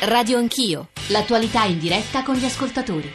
Radio Anch'io, l'attualità in diretta con gli ascoltatori.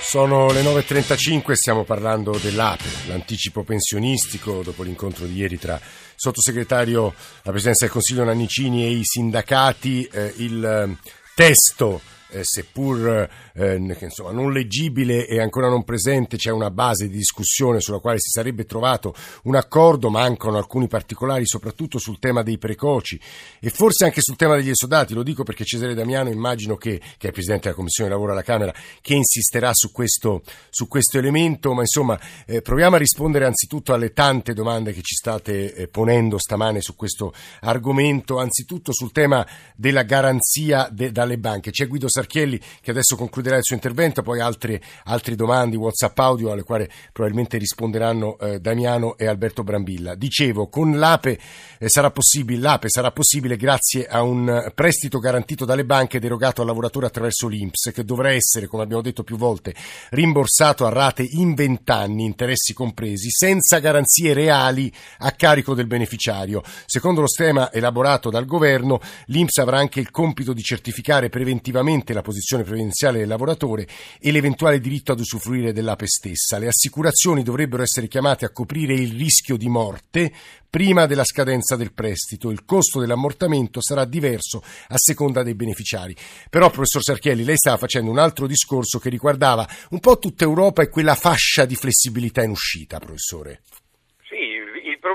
Sono le 9.35 stiamo parlando dell'APE, l'anticipo pensionistico, dopo l'incontro di ieri tra sottosegretario alla Presidenza del Consiglio Nannicini e i sindacati, eh, il eh, testo eh, seppur eh, insomma, non leggibile e ancora non presente, c'è una base di discussione sulla quale si sarebbe trovato un accordo, mancano alcuni particolari, soprattutto sul tema dei precoci e forse anche sul tema degli esodati. Lo dico perché Cesare Damiano, immagino che, che è Presidente della Commissione Lavoro alla Camera, che insisterà su questo, su questo elemento, ma insomma eh, proviamo a rispondere anzitutto alle tante domande che ci state eh, ponendo stamane su questo argomento, anzitutto sul tema della garanzia de, dalle banche. C'è Guido Sarchielli che adesso concluderà il suo intervento, poi altre, altre domande, WhatsApp audio alle quali probabilmente risponderanno eh, Damiano e Alberto Brambilla. Dicevo, con l'APE, eh, sarà possibile, l'APE sarà possibile grazie a un prestito garantito dalle banche derogato al lavoratore attraverso l'INPS che dovrà essere, come abbiamo detto più volte, rimborsato a rate in vent'anni, interessi compresi, senza garanzie reali a carico del beneficiario. Secondo lo schema elaborato dal governo, l'INPS avrà anche il compito di certificare preventivamente la posizione previdenziale del lavoratore e l'eventuale diritto ad usufruire dell'APE stessa. Le assicurazioni dovrebbero essere chiamate a coprire il rischio di morte prima della scadenza del prestito. Il costo dell'ammortamento sarà diverso a seconda dei beneficiari. Però, professor Sarchielli, lei stava facendo un altro discorso che riguardava un po' tutta Europa e quella fascia di flessibilità in uscita, professore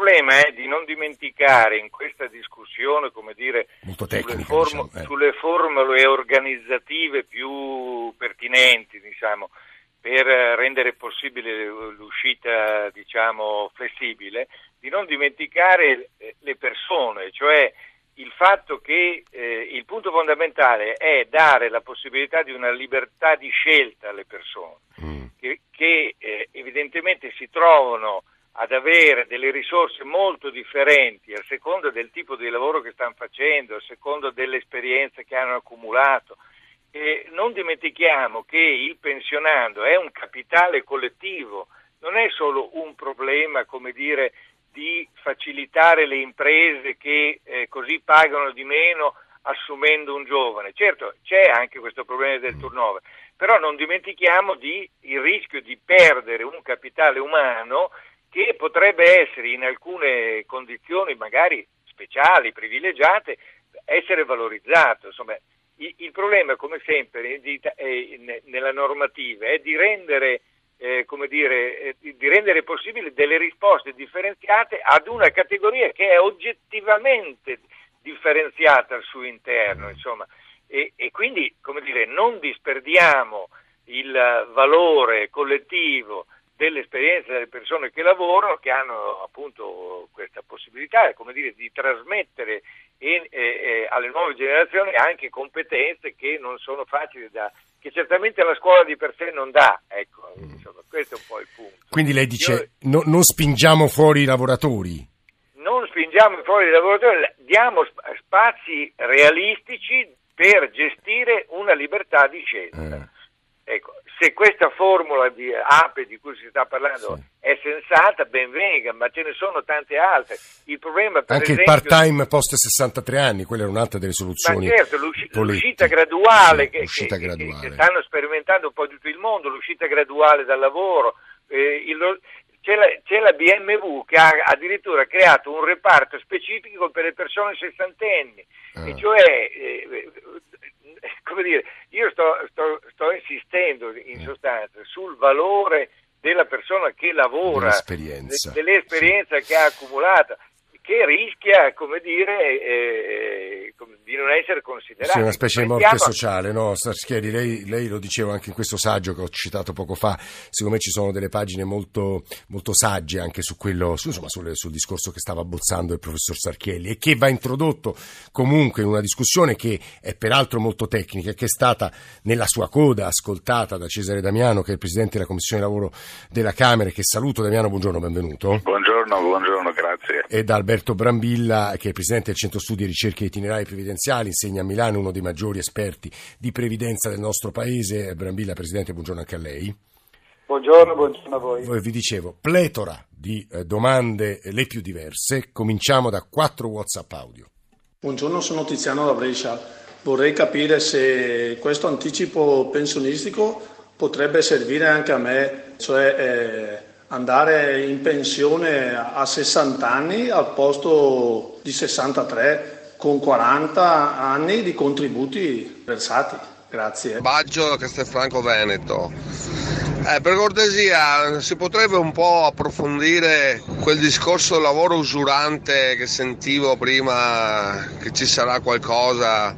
problema è di non dimenticare in questa discussione, come dire, tecnica, sulle, form- diciamo, eh. sulle, formule organizzative più pertinenti, diciamo, per rendere possibile l'uscita, diciamo, flessibile, di non dimenticare le persone, cioè il fatto che eh, il punto fondamentale è dare la possibilità di una libertà di scelta alle persone, mm. che, che eh, evidentemente si trovano ad avere delle risorse molto differenti a seconda del tipo di lavoro che stanno facendo, a seconda delle esperienze che hanno accumulato. E non dimentichiamo che il pensionando è un capitale collettivo, non è solo un problema, come dire, di facilitare le imprese che eh, così pagano di meno assumendo un giovane. Certo, c'è anche questo problema del turnover, però non dimentichiamo di, il rischio di perdere un capitale umano che potrebbe essere in alcune condizioni magari speciali, privilegiate, essere valorizzato. Insomma, il, il, problema, come sempre, di, eh, nella normativa è di rendere, eh, dire, eh, di rendere possibili delle risposte differenziate ad una categoria che è oggettivamente differenziata al suo interno. Insomma. E, e quindi, come dire, non disperdiamo il valore collettivo dell'esperienza delle persone che lavorano, che hanno appunto questa possibilità come dire, di trasmettere in, eh, eh, alle nuove generazioni anche competenze che non sono facili da che certamente la scuola di per sé non dà, ecco, mm. insomma, questo è un po' il punto. Quindi lei dice Io, no, non spingiamo fuori i lavoratori? Non spingiamo fuori i lavoratori, diamo spazi realistici per gestire una libertà di scelta. Eh. Ecco, se questa formula di APE di cui si sta parlando sì. è sensata, ben venga, ma ce ne sono tante altre. Il problema, per Anche esempio, il part-time post 63 anni, quella è un'altra delle soluzioni. Ma certo, l'usci- l'uscita graduale, che, l'uscita che, graduale. che, stanno sperimentando un po' tutto il mondo, l'uscita graduale dal lavoro. Eh, il, c'è, la, c'è la, BMW che ha addirittura creato un reparto specifico per le persone sessantenni, ah. e cioè eh, come dire, io sto, sto, sto insistendo in mm. sostanza sul valore della persona che lavora, dell'esperienza, dell'esperienza sì. che ha accumulato che rischia, come dire, eh, di non essere considerato. Sì, una specie di morte sociale, no? Schieri, lei, lei, lo diceva anche in questo saggio che ho citato poco fa, secondo me ci sono delle pagine molto, molto sagge anche su quello, su, insomma, sul, sul, discorso che stava abbozzando il professor Sarchielli e che va introdotto comunque in una discussione che è peraltro molto tecnica e che è stata nella sua coda ascoltata da Cesare Damiano, che è il Presidente della Commissione Lavoro della Camera, che saluto. Damiano, buongiorno, benvenuto. Buongiorno, buongiorno, grazie. E da Alberto Brambilla, che è Presidente del Centro Studi e Ricerche Itinerari Previdenziali, insegna a Milano, uno dei maggiori esperti di previdenza del nostro Paese. Brambilla, Presidente, buongiorno anche a lei. Buongiorno, buongiorno a voi. Vi dicevo, pletora di eh, domande le più diverse. Cominciamo da quattro WhatsApp audio. Buongiorno, sono Tiziano da Brescia. vorrei capire se questo anticipo pensionistico potrebbe servire anche a me, cioè eh, andare in pensione a 60 anni al posto di 63 con 40 anni di contributi versati. Grazie. Baggio da Castelfranco Veneto. Eh, per cortesia, si potrebbe un po' approfondire quel discorso lavoro usurante che sentivo prima che ci sarà qualcosa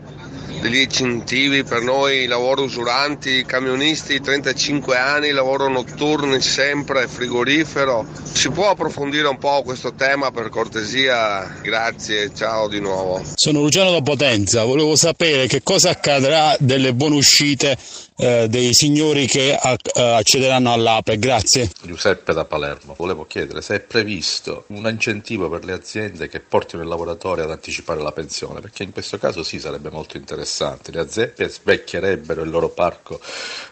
degli incentivi per noi lavoro usuranti, camionisti 35 anni, lavoro notturni sempre, frigorifero. Si può approfondire un po' questo tema per cortesia? Grazie, ciao di nuovo. Sono Luciano da Potenza, volevo sapere che cosa accadrà delle buone uscite eh, dei signori che eh, accederanno all'APE. Grazie. Giuseppe da Palermo, volevo chiedere se è previsto un incentivo per le aziende che portino il lavoratore ad anticipare la pensione, perché in questo caso sì sarebbe molto interessante. Le aziende svecchierebbero il loro parco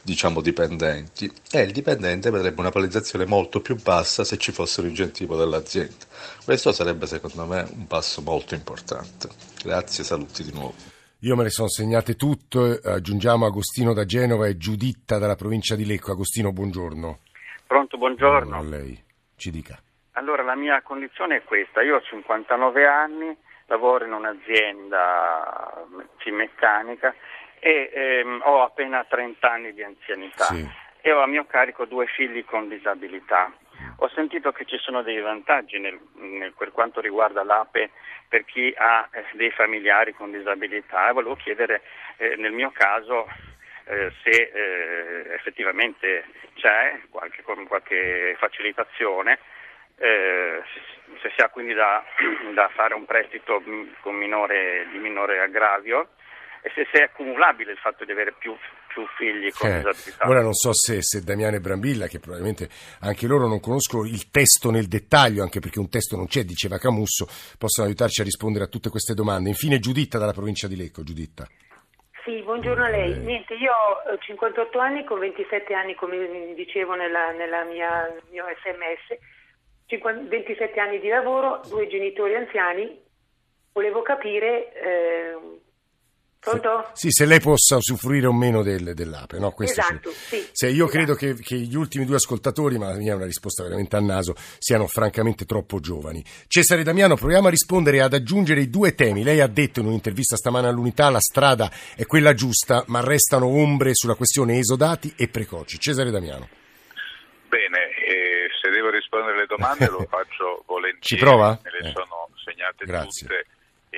diciamo dipendenti e il dipendente vedrebbe una penalizzazione molto più bassa se ci fosse un incentivo dell'azienda. Questo sarebbe secondo me un passo molto importante. Grazie, saluti di nuovo. Io me le sono segnate tutte, aggiungiamo Agostino da Genova e Giuditta dalla provincia di Lecco. Agostino, buongiorno. Pronto, buongiorno. A lei, ci dica. Allora, la mia condizione è questa, io ho 59 anni, lavoro in un'azienda meccanica e ehm, ho appena 30 anni di anzianità Sì. e ho a mio carico due figli con disabilità. Ho sentito che ci sono dei vantaggi nel- nel- per quanto riguarda l'APE per chi ha eh, dei familiari con disabilità. E volevo chiedere eh, nel mio caso eh, se eh, effettivamente c'è qualche, qualche facilitazione, eh, se, si ha quindi da, da fare un prestito mh, con minore, di minore aggravio e se, se è accumulabile il fatto di avere più, più figli con Eh, disabilità. ora non so se, se Damiano e Brambilla, che probabilmente anche loro non conoscono il testo nel dettaglio, anche perché un testo non c'è, diceva Camusso, possono aiutarci a rispondere a tutte queste domande. Infine Giuditta dalla provincia di Lecco. Giuditta. Sì, buongiorno a lei. Niente, io ho 58 anni con 27 anni, come dicevo nella, nella mia, nel mio sms, 50 27 anni di lavoro, due genitori anziani. Volevo capire... eh, pronto? Sì, se lei possa usufruire o meno del, dell'APE, no? Questo Esatto, sì. sì, Se io esatto. credo che, che gli ultimi due ascoltatori, ma la mia è una risposta veramente a naso, siano francamente troppo giovani. Cesare Damiano, proviamo a rispondere e ad aggiungere i due temi. Lei ha detto in un'intervista stamane all'Unità la strada è quella giusta, ma restano ombre sulla questione esodati e precoci. Cesare Damiano. Bene, eh, se devo rispondere alle domande lo faccio volentieri. Ci prova? Me le Eh. sono segnate Grazie. tutte.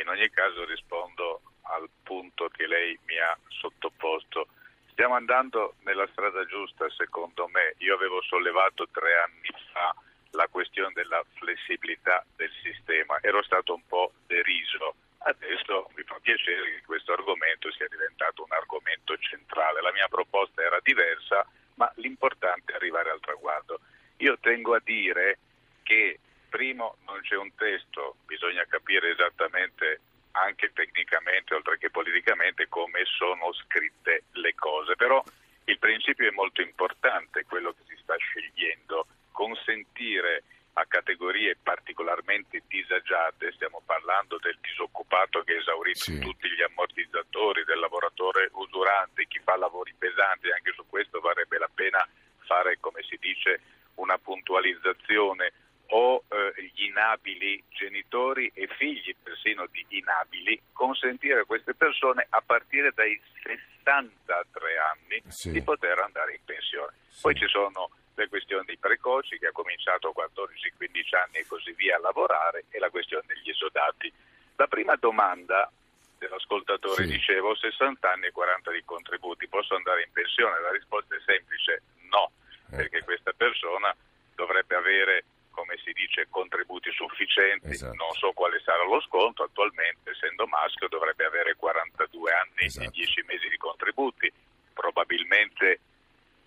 In ogni caso rispondo al punto che lei mi ha sottoposto. Stiamo andando nella strada giusta, secondo me. Io avevo sollevato tre anni fa la questione della flessibilità del sistema. Ero stato un po' deriso. Adesso mi fa piacere che questo argomento sia diventato un argomento centrale. La mia proposta era diversa, ma l'importante è arrivare al traguardo. Io tengo a dire che, primo, non c'è un testo, bisogna capire esattamente anche tecnicamente, oltre che politicamente, come sono scritte le cose. Però il principio è molto importante, quello che si sta scegliendo, consentire a categorie particolarmente disagiate, stiamo parlando del disoccupato che ha esaurito Sì. tutti gli ammortizzatori, del lavoratore usurante, chi fa lavori pesanti, anche su questo varrebbe la pena fare, come si dice, una puntualizzazione o eh, gli inabili genitori e figli persino di inabili, consentire a queste persone a partire dai 63 anni Sì. di poter andare in pensione. Poi ci sono le questioni dei precoci che ha cominciato a 14-15 anni e così via a lavorare e la questione degli esodati. La prima domanda dell'ascoltatore Sì. dicevo 60 anni e 40 di contributi, posso andare in pensione? La risposta è semplice, no, Eh. perché questa persona dovrebbe avere, come si dice, contributi sufficienti, Esatto. non so quale sarà lo sconto, attualmente essendo maschio dovrebbe avere 42 anni Esatto. e 10 mesi di contributi, probabilmente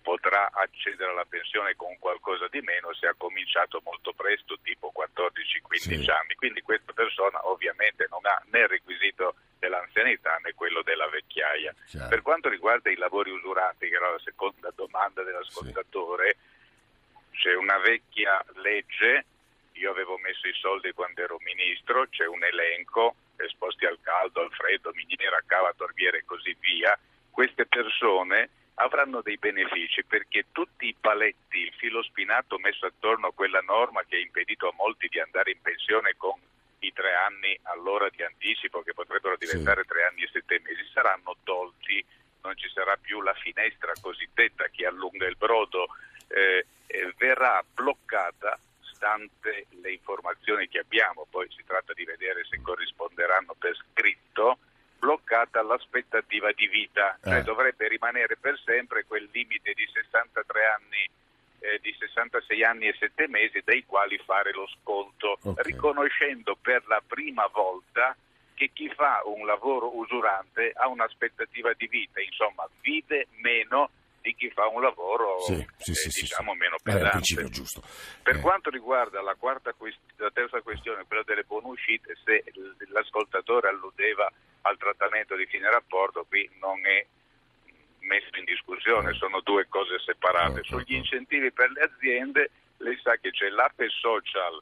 potrà accedere alla pensione con qualcosa di meno se ha cominciato molto presto, tipo 14-15 Sì. anni. Quindi questa persona ovviamente non ha né il requisito dell'anzianità né quello della vecchiaia. Chiaro. Per quanto riguarda i lavori usurati, che era la seconda domanda dell'ascoltatore, c'è una vecchia legge, io avevo messo i soldi quando ero ministro, c'è un elenco, esposti al caldo, al freddo, miniera, cava, torbiere e così via, queste persone avranno dei benefici perché tutti i paletti, il filo spinato messo attorno a quella norma che ha impedito a molti di andare in pensione con i tre anni all'ora di anticipo che potrebbero diventare sì. tre anni e sette mesi saranno tolti, non ci sarà più la finestra cosiddetta che allunga il brodo, eh, eh, verrà bloccata stante le informazioni che abbiamo, poi si tratta di vedere se corrisponderanno per scritto bloccata l'aspettativa di vita, cioè eh. dovrebbe rimanere per sempre quel limite di 63 anni, eh, di 66 anni e 7 mesi dai quali fare lo sconto, okay. riconoscendo per la prima volta che chi fa un lavoro usurante ha un'aspettativa di vita, insomma vive meno di chi fa un lavoro sì, sì, eh, sì, diciamo meno pesante. Per eh. quanto riguarda la, quest- la terza questione, quella delle buone uscite, se l'ascoltatore alludeva al trattamento di fine rapporto, qui non è messo in discussione, sono due cose separate. Sugli incentivi per le aziende, lei sa che c'è l'APE social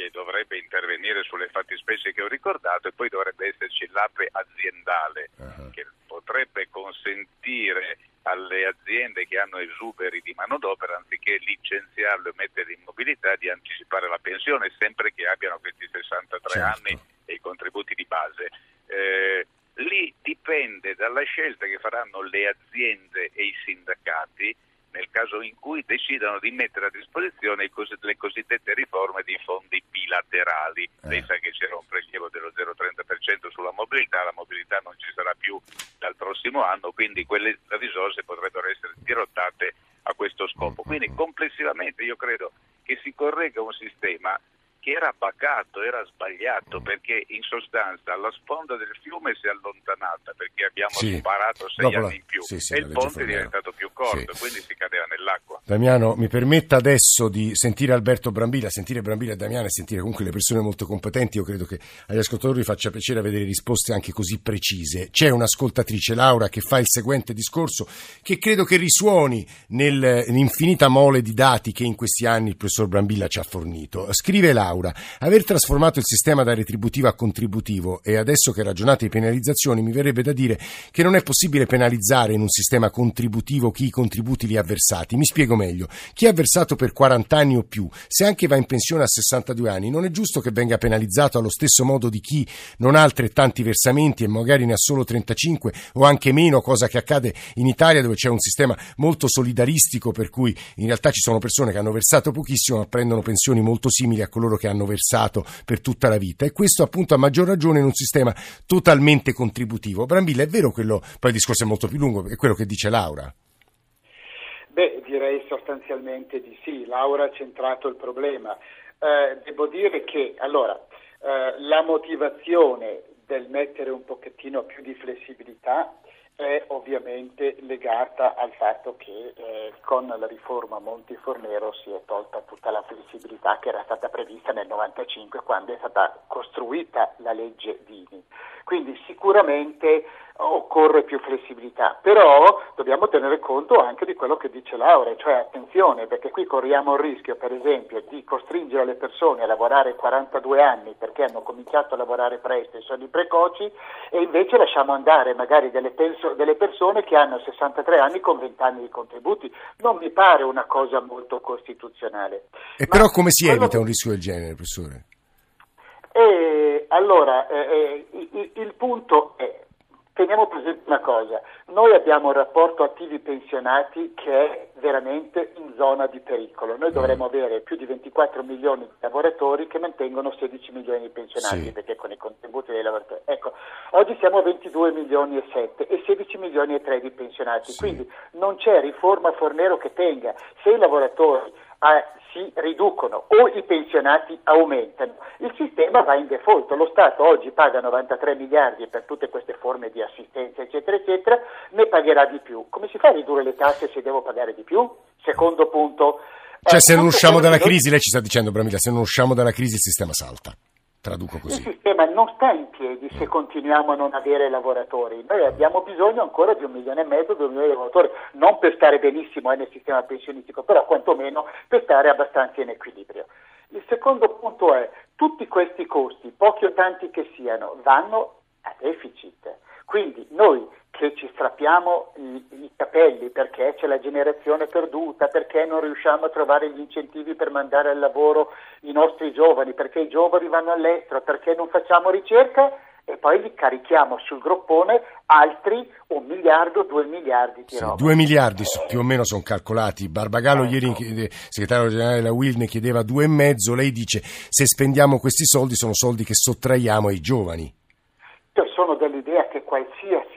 che dovrebbe intervenire sulle fattispecie che ho ricordato e poi dovrebbe esserci l'APE aziendale uh-huh. che potrebbe consentire alle aziende che hanno esuberi di manodopera anziché licenziarlo e metterli in mobilità di anticipare la pensione sempre che abbiano questi 63 certo. anni e i contributi di base. Eh, lì dipende dalla scelta che faranno le aziende e i sindacati nel caso in cui decidano di mettere a disposizione le cosiddette riforme di fondi bilaterali. Eh. Lei sa che c'era un prelievo dello 0,30% sulla mobilità, la mobilità non ci sarà più dal prossimo anno, quindi quelle risorse potrebbero essere dirottate a questo scopo. Quindi complessivamente io credo che si corregga un sistema era bacato, era sbagliato, perché in sostanza la sponda del fiume si è allontanata perché abbiamo sì. sparato sei Dopo anni in più sì, sì, e il ponte è diventato più corto, quindi si cadeva nell'acqua. Damiano, mi permetta adesso di sentire Alberto Brambilla, sentire Brambilla e Damiano e sentire comunque le persone molto competenti, io credo che agli ascoltatori faccia piacere avere risposte anche così precise. C'è un'ascoltatrice, Laura, che fa il seguente discorso che credo che risuoni nell'infinita mole di dati che in questi anni il professor Brambilla ci ha fornito. Scrive Laura Laura. Aver trasformato il sistema da retributivo a contributivo e adesso che ragionate di penalizzazioni mi verrebbe da dire che non è possibile penalizzare in un sistema contributivo chi i contributi li ha versati. Mi spiego meglio. Chi ha versato per 40 anni o più, se anche va in pensione a 62 anni, non è giusto che venga penalizzato allo stesso modo di chi non ha altrettanti versamenti e magari ne ha solo 35 o anche meno, cosa che accade in Italia dove c'è un sistema molto solidaristico per cui in realtà ci sono persone che hanno versato pochissimo ma prendono pensioni molto simili a coloro che hanno versato per tutta la vita e questo appunto a maggior ragione in un sistema totalmente contributivo. Brambilla, è vero quello, poi il discorso è molto più lungo, è quello che dice Laura? Beh, direi sostanzialmente di sì, Laura ha centrato il problema. Eh, devo dire che allora eh, la motivazione del mettere un pochettino più di flessibilità è ovviamente legata al fatto che eh, con la riforma Monti Fornero si è tolta tutta la flessibilità che era stata prevista nel 1995 quando è stata costruita la legge Dini. Quindi sicuramente occorre più flessibilità, però dobbiamo tenere conto anche di quello che dice Laura, cioè attenzione perché qui corriamo il rischio per esempio di costringere le persone a lavorare 42 anni perché hanno cominciato a lavorare presto e sono i precoci e invece lasciamo andare magari delle, delle persone che hanno 63 anni con 20 anni di contributi. Non mi pare una cosa molto costituzionale. E Ma però come si evita un rischio del genere, professore? E allora, eh, eh il, il punto Teniamo presente una cosa, noi abbiamo un rapporto attivi pensionati che è veramente in zona di pericolo. Noi dovremmo avere più di 24 milioni di lavoratori che mantengono 16 milioni di pensionati, sì. perché con i contributi dei lavoratori. Ecco, oggi siamo a 22 milioni e 7 e 16 milioni e 3 di pensionati, sì. quindi non c'è riforma Fornero che tenga. Se i lavoratori eh, si riducono o i pensionati aumentano. Il sistema va in default, lo Stato oggi paga 93 miliardi per tutte queste forme di assistenza eccetera eccetera, ne pagherà di più. Come si fa a ridurre le tasse se devo pagare di più? Secondo punto. Cioè eh, se non usciamo dalla crisi, lei ci sta dicendo Bramila, se non usciamo dalla crisi il sistema salta. Traduco così. Il sistema non sta in piedi se continuiamo a non avere lavoratori. Noi abbiamo bisogno ancora di un milione e mezzo, due milioni di lavoratori, non per stare benissimo eh, nel sistema pensionistico, però quantomeno per stare abbastanza in equilibrio. Il secondo punto è tutti questi costi, pochi o tanti che siano, vanno a deficit. Quindi noi che ci strappiamo i, i, capelli perché c'è la generazione perduta, perché non riusciamo a trovare gli incentivi per mandare al lavoro i nostri giovani, perché i giovani vanno all'estero, perché non facciamo ricerca, e poi li carichiamo sul groppone altri un miliardo, due miliardi di sì, roba. Due miliardi più o meno sono calcolati. Barbagallo ecco. ieri, il segretario generale della WIL, ne chiedeva due e mezzo. Lei dice se spendiamo questi soldi sono soldi che sottraiamo ai giovani. Io sono dell'idea che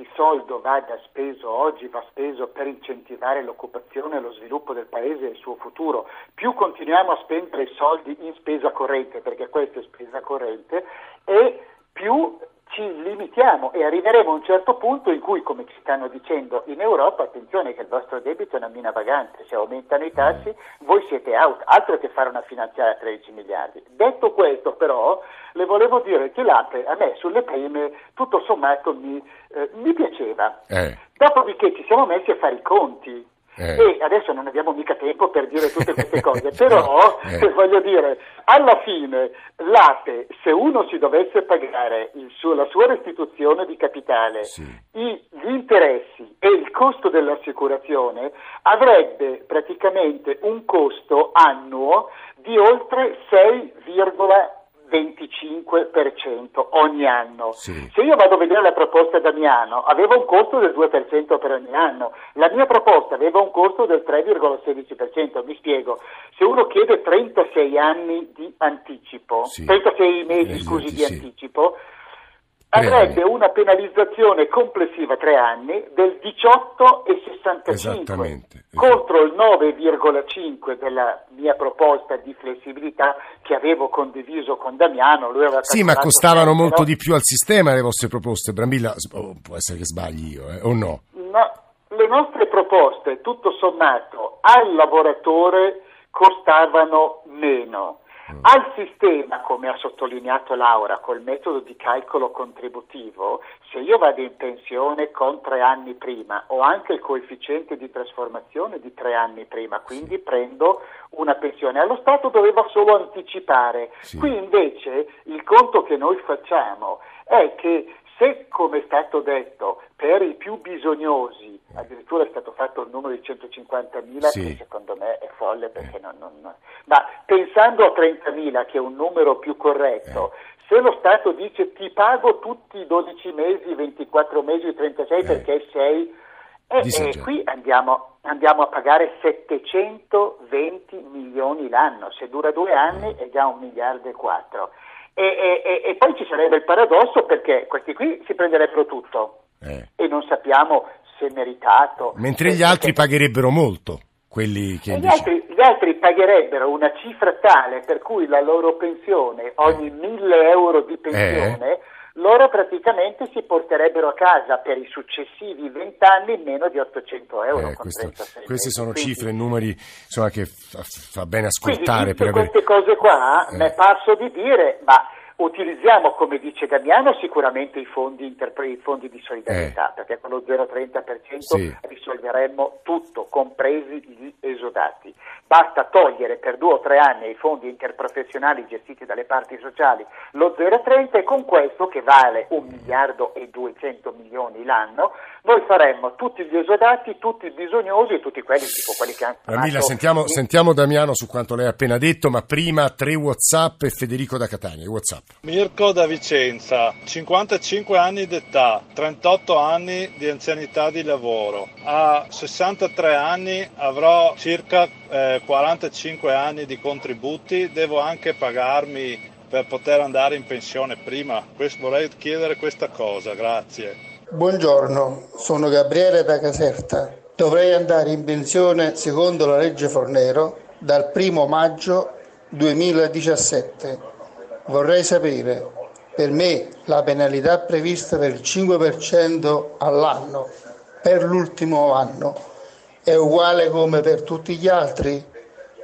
qualsiasi soldo vada speso oggi va speso per incentivare l'occupazione e lo sviluppo del paese e il suo futuro. Più continuiamo a spendere soldi in spesa corrente, perché questa è spesa corrente, e più ci limitiamo e arriveremo a un certo punto in cui, come ci stanno dicendo in Europa, attenzione che il vostro debito è una mina vagante, se aumentano i tassi voi siete out, altro che fare una finanziaria a 13 miliardi. Detto questo però, le volevo dire che l'APE a me sulle prime tutto sommato mi, eh, mi piaceva. Eh. Dopodiché ci siamo messi a fare i conti eh. E adesso non abbiamo mica tempo per dire tutte queste cose, però eh. voglio dire, alla fine l'APE, se uno si dovesse pagare suo, la sua restituzione di capitale, sì. i, gli interessi e il costo dell'assicurazione, avrebbe praticamente un costo annuo di oltre 6,1 25% ogni anno. Sì. Se io vado a vedere la proposta Damiano, aveva un costo del 2% per ogni anno, la mia proposta aveva un costo del 3,16%. Mi spiego, se uno chiede 36 anni di anticipo, sì. 36 mesi, scusi, di anticipo, avrebbe una penalizzazione complessiva tre anni del 18,65 contro il 9,5 della mia proposta di flessibilità che avevo condiviso con Damiano. sì, ma costavano sempre, molto no? di più al sistema le vostre proposte, Brambilla. Oh, può essere che sbagli io, eh, o no? No, le nostre proposte, tutto sommato, al lavoratore costavano meno. Al sistema, come ha sottolineato Laura, col metodo di calcolo contributivo, se io vado in pensione con tre anni prima ho anche il coefficiente di trasformazione di tre anni prima, quindi prendo una pensione. Allo Stato doveva solo anticipare. Sì. Qui invece il conto che noi facciamo è che se, come è stato detto, per i più bisognosi, addirittura è stato fatto il numero di 150.000, sì. che secondo me è folle perché non, non, ma pensando a 30.000, che è un numero più corretto, eh. se lo Stato dice ti pago tutti i 12 mesi, 24 mesi, 36 eh. perché sei... E, e qui andiamo, andiamo, a pagare 720 milioni l'anno, se dura due anni eh. è già un miliardo e quattro. E, e, e, poi ci sarebbe il paradosso perché questi qui si prenderebbero tutto eh. e non sappiamo se meritato. Mentre gli altri pagherebbero molto. Quelli che gli, altri, gli altri pagherebbero una cifra tale per cui la loro pensione, ogni 1000 eh. euro di pensione, eh loro praticamente si porterebbero a casa per i successivi 20 anni meno di 800 euro. Eh, questo, queste sono quindi, cifre e numeri insomma, che fa, fa, bene ascoltare. Quindi, per aver... queste cose qua eh. mi è parso di dire, ma Utilizziamo, come dice Damiano, sicuramente i fondi, interpre- i fondi di solidarietà, eh. perché con lo 0,30% sì. risolveremmo tutto, compresi gli esodati. Basta togliere per due o tre anni i fondi interprofessionali gestiti dalle parti sociali lo 0,30 e con questo, che vale 1 miliardo e 200 milioni l'anno, noi faremmo tutti gli esodati, tutti i bisognosi e tutti quelli, tipo quelli che hanno... Ramilla, sentiamo, sentiamo Damiano su quanto lei ha appena detto, ma prima tre Whatsapp e Federico da Catania. Whatsapp. Mirko da Vicenza, 55 anni d'età, 38 anni di anzianità di lavoro. A 63 anni avrò circa eh, 45 anni di contributi, devo anche pagarmi per poter andare in pensione prima. Questo, vorrei chiedere questa cosa, grazie. Buongiorno, sono Gabriele da Caserta. Dovrei andare in pensione secondo la legge Fornero dal 1 maggio 2017 Vorrei sapere, per me la penalità prevista del 5% all'anno per l'ultimo anno è uguale come per tutti gli altri?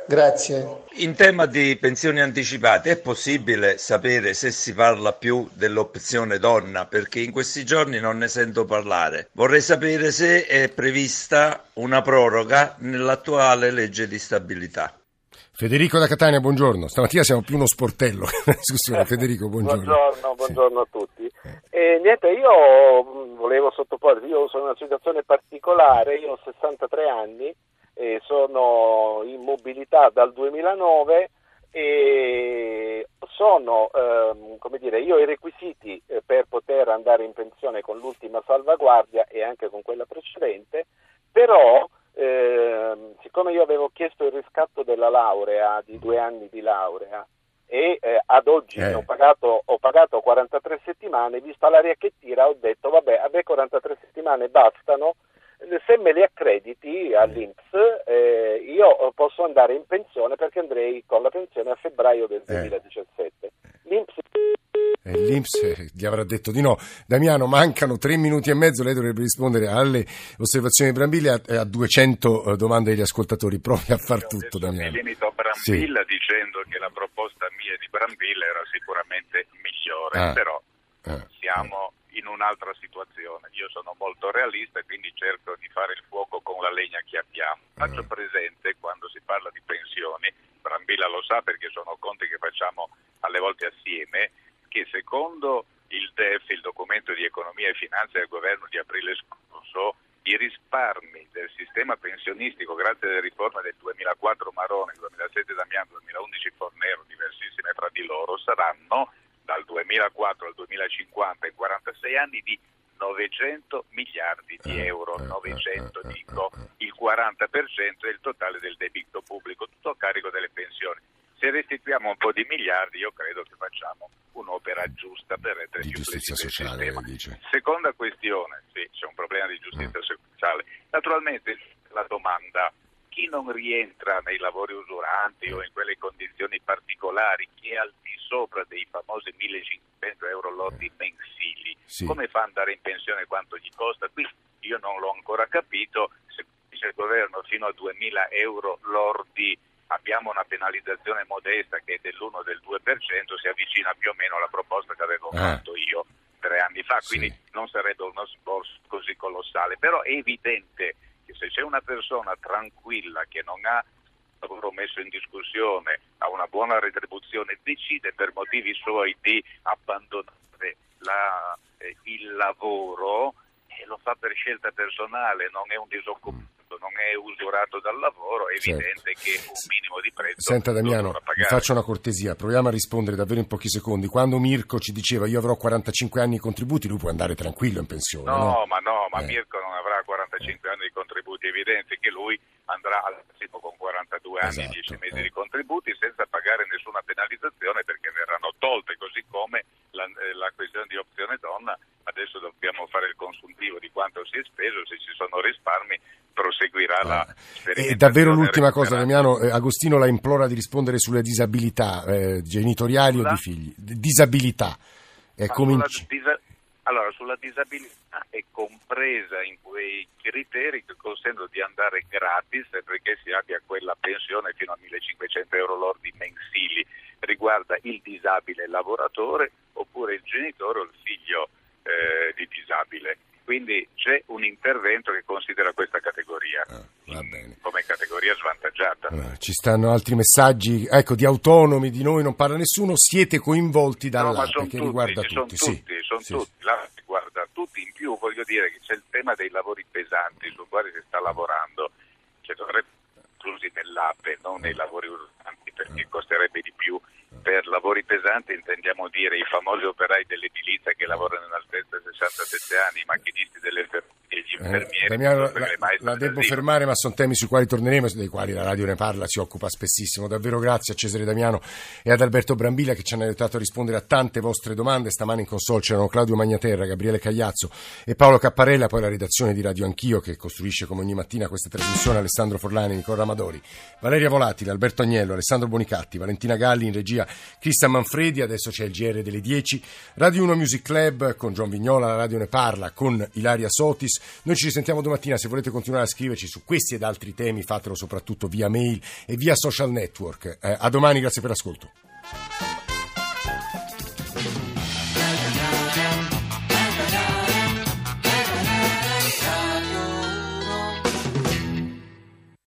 Grazie. In tema di pensioni anticipate è possibile sapere se si parla più dell'opzione donna perché in questi giorni non ne sento parlare. Vorrei sapere se è prevista una proroga nell'attuale legge di stabilità. Federico da Catania, buongiorno. Stamattina siamo più uno sportello che una discussione. Federico, buongiorno. Buongiorno, buongiorno a tutti. E, niente, io mh, volevo sottoporre, io sono in una situazione particolare, io ho 63 anni e sono in mobilità dal 2009 e sono, ehm, come dire, io ho i requisiti eh, per poter andare in pensione con l'ultima salvaguardia e anche con quella precedente, però eh, siccome io avevo chiesto il riscatto della laurea, di due anni di laurea, e eh, ad oggi Eh. ho, pagato, ho pagato 43 settimane, vista l'aria che tira ho detto vabbè a me 43 settimane bastano, Eh, se me le accrediti all'Inps eh, io posso andare in pensione perché andrei con la pensione a febbraio del 2017. L'Inps Eh, L'Inps eh, gli avrà detto di no. Damiano, mancano tre minuti e mezzo, lei dovrebbe rispondere alle osservazioni di Brambilla e a, a 200 eh, domande degli ascoltatori. Provi a far tutto, Mi Damiano. limito a Brambilla dicendo che la proposta mia di Brambilla era sicuramente migliore, Ah. però Ah. siamo in un'altra situazione. Io sono molto realista e quindi cerco di fare il fuoco con la legna che abbiamo. Faccio presente quando si parla di pensioni, Brambilla lo sa perché sono conti che facciamo alle volte assieme, che secondo il DEF, il documento di economia e finanza del governo di aprile scorso, i risparmi del sistema pensionistico grazie alle riforme del 2004 Marone, 2007 Damiano, 2011 Fornero, diversissime fra di loro, saranno dal 2004 al 2050 in 46 anni di 900 miliardi di euro, 900 dico, il 40% è il totale del debito pubblico, tutto a carico delle pensioni. Se restituiamo un po' di miliardi io credo che facciamo un'opera giusta per rendere Di più giustizia il sociale, lei dice. Seconda questione, sì, c'è un problema di giustizia sociale. Naturalmente la domanda, chi non rientra nei lavori usuranti o in quelle condizioni particolari, chi è al di sopra dei famosi 1500 euro lordi mensili, Sì. come fa ad andare in pensione, quanto gli costa? Qui io non l'ho ancora capito, se dice il governo fino a 2000 euro lordi abbiamo una penalizzazione modesta che è dell'1 del 2%, si avvicina più o meno alla proposta che avevo Ah. fatto io tre anni fa, quindi non sarebbe uno sforzo così colossale, però è evidente che se c'è una persona tranquilla che non ha lavoro messo in discussione, ha una buona retribuzione, decide per motivi suoi di abbandonare la- eh, il lavoro e lo fa per scelta personale, non è un disoccupato, non è usurato dal lavoro, è Certo. evidente che un minimo di prezzo Senta Damiano, vi faccio una cortesia, proviamo a rispondere davvero in pochi secondi. Quando Mirko ci diceva io avrò 45 anni di contributi, lui può andare tranquillo in pensione. No, no? ma no, ma Eh. Mirko non avrà 45 anni di contributi, è evidente che lui andrà al massimo con 42 anni e Esatto, 10 mesi di contributi senza pagare nessuna penalizzazione perché verranno tolte, così come la, eh, la questione di opzione donna, adesso dobbiamo fare il consuntivo di quanto si è speso, se ci sono risparmi proseguirà la E davvero l'ultima cosa. Damiano, eh, Agostino la implora di rispondere sulle disabilità eh, genitoriali o Sulla? di figli. Disabilità. Eh, Ma come allora, sulla disabilità è compresa in quei criteri che consentono di andare gratis perché si abbia quella pensione fino a 1500 euro lordi mensili. Riguarda il disabile lavoratore oppure il genitore o il figlio eh, di disabile. Quindi c'è un intervento che considera questa categoria Ah, come categoria svantaggiata. Allora, ci stanno altri messaggi, ecco, di autonomi, di noi non parla nessuno, siete coinvolti No, dall'APE sono che tutti, riguarda sono tutti. tutti, sì. sono Sì, tutti, tenía, la devo fermare, ma sono temi sui quali torneremo, dei quali la radio ne parla, si occupa spessissimo. Davvero grazie a Cesare Damiano e ad Alberto Brambilla che ci hanno aiutato a rispondere a tante vostre domande. Stamane in console c'erano Claudio Magnaterra, Gabriele Cagliazzo e Paolo Capparella, poi la redazione di Radio Anch'io che costruisce come ogni mattina questa trasmissione, Alessandro Forlani, Nicola Amadori, Valeria Volatile, Alberto Agnello, Alessandro Bonicatti, Valentina Galli in regia, Cristian Manfredi, adesso c'è il GR delle 10, Radio 1 Music Club con John Vignola, la radio ne parla con Ilaria Sotis. Noi ci risentiamo domattina, se volete continuare a scriverci su questi ed altri temi, fatelo soprattutto via mail e via social network. Eh, a domani, grazie per l'ascolto.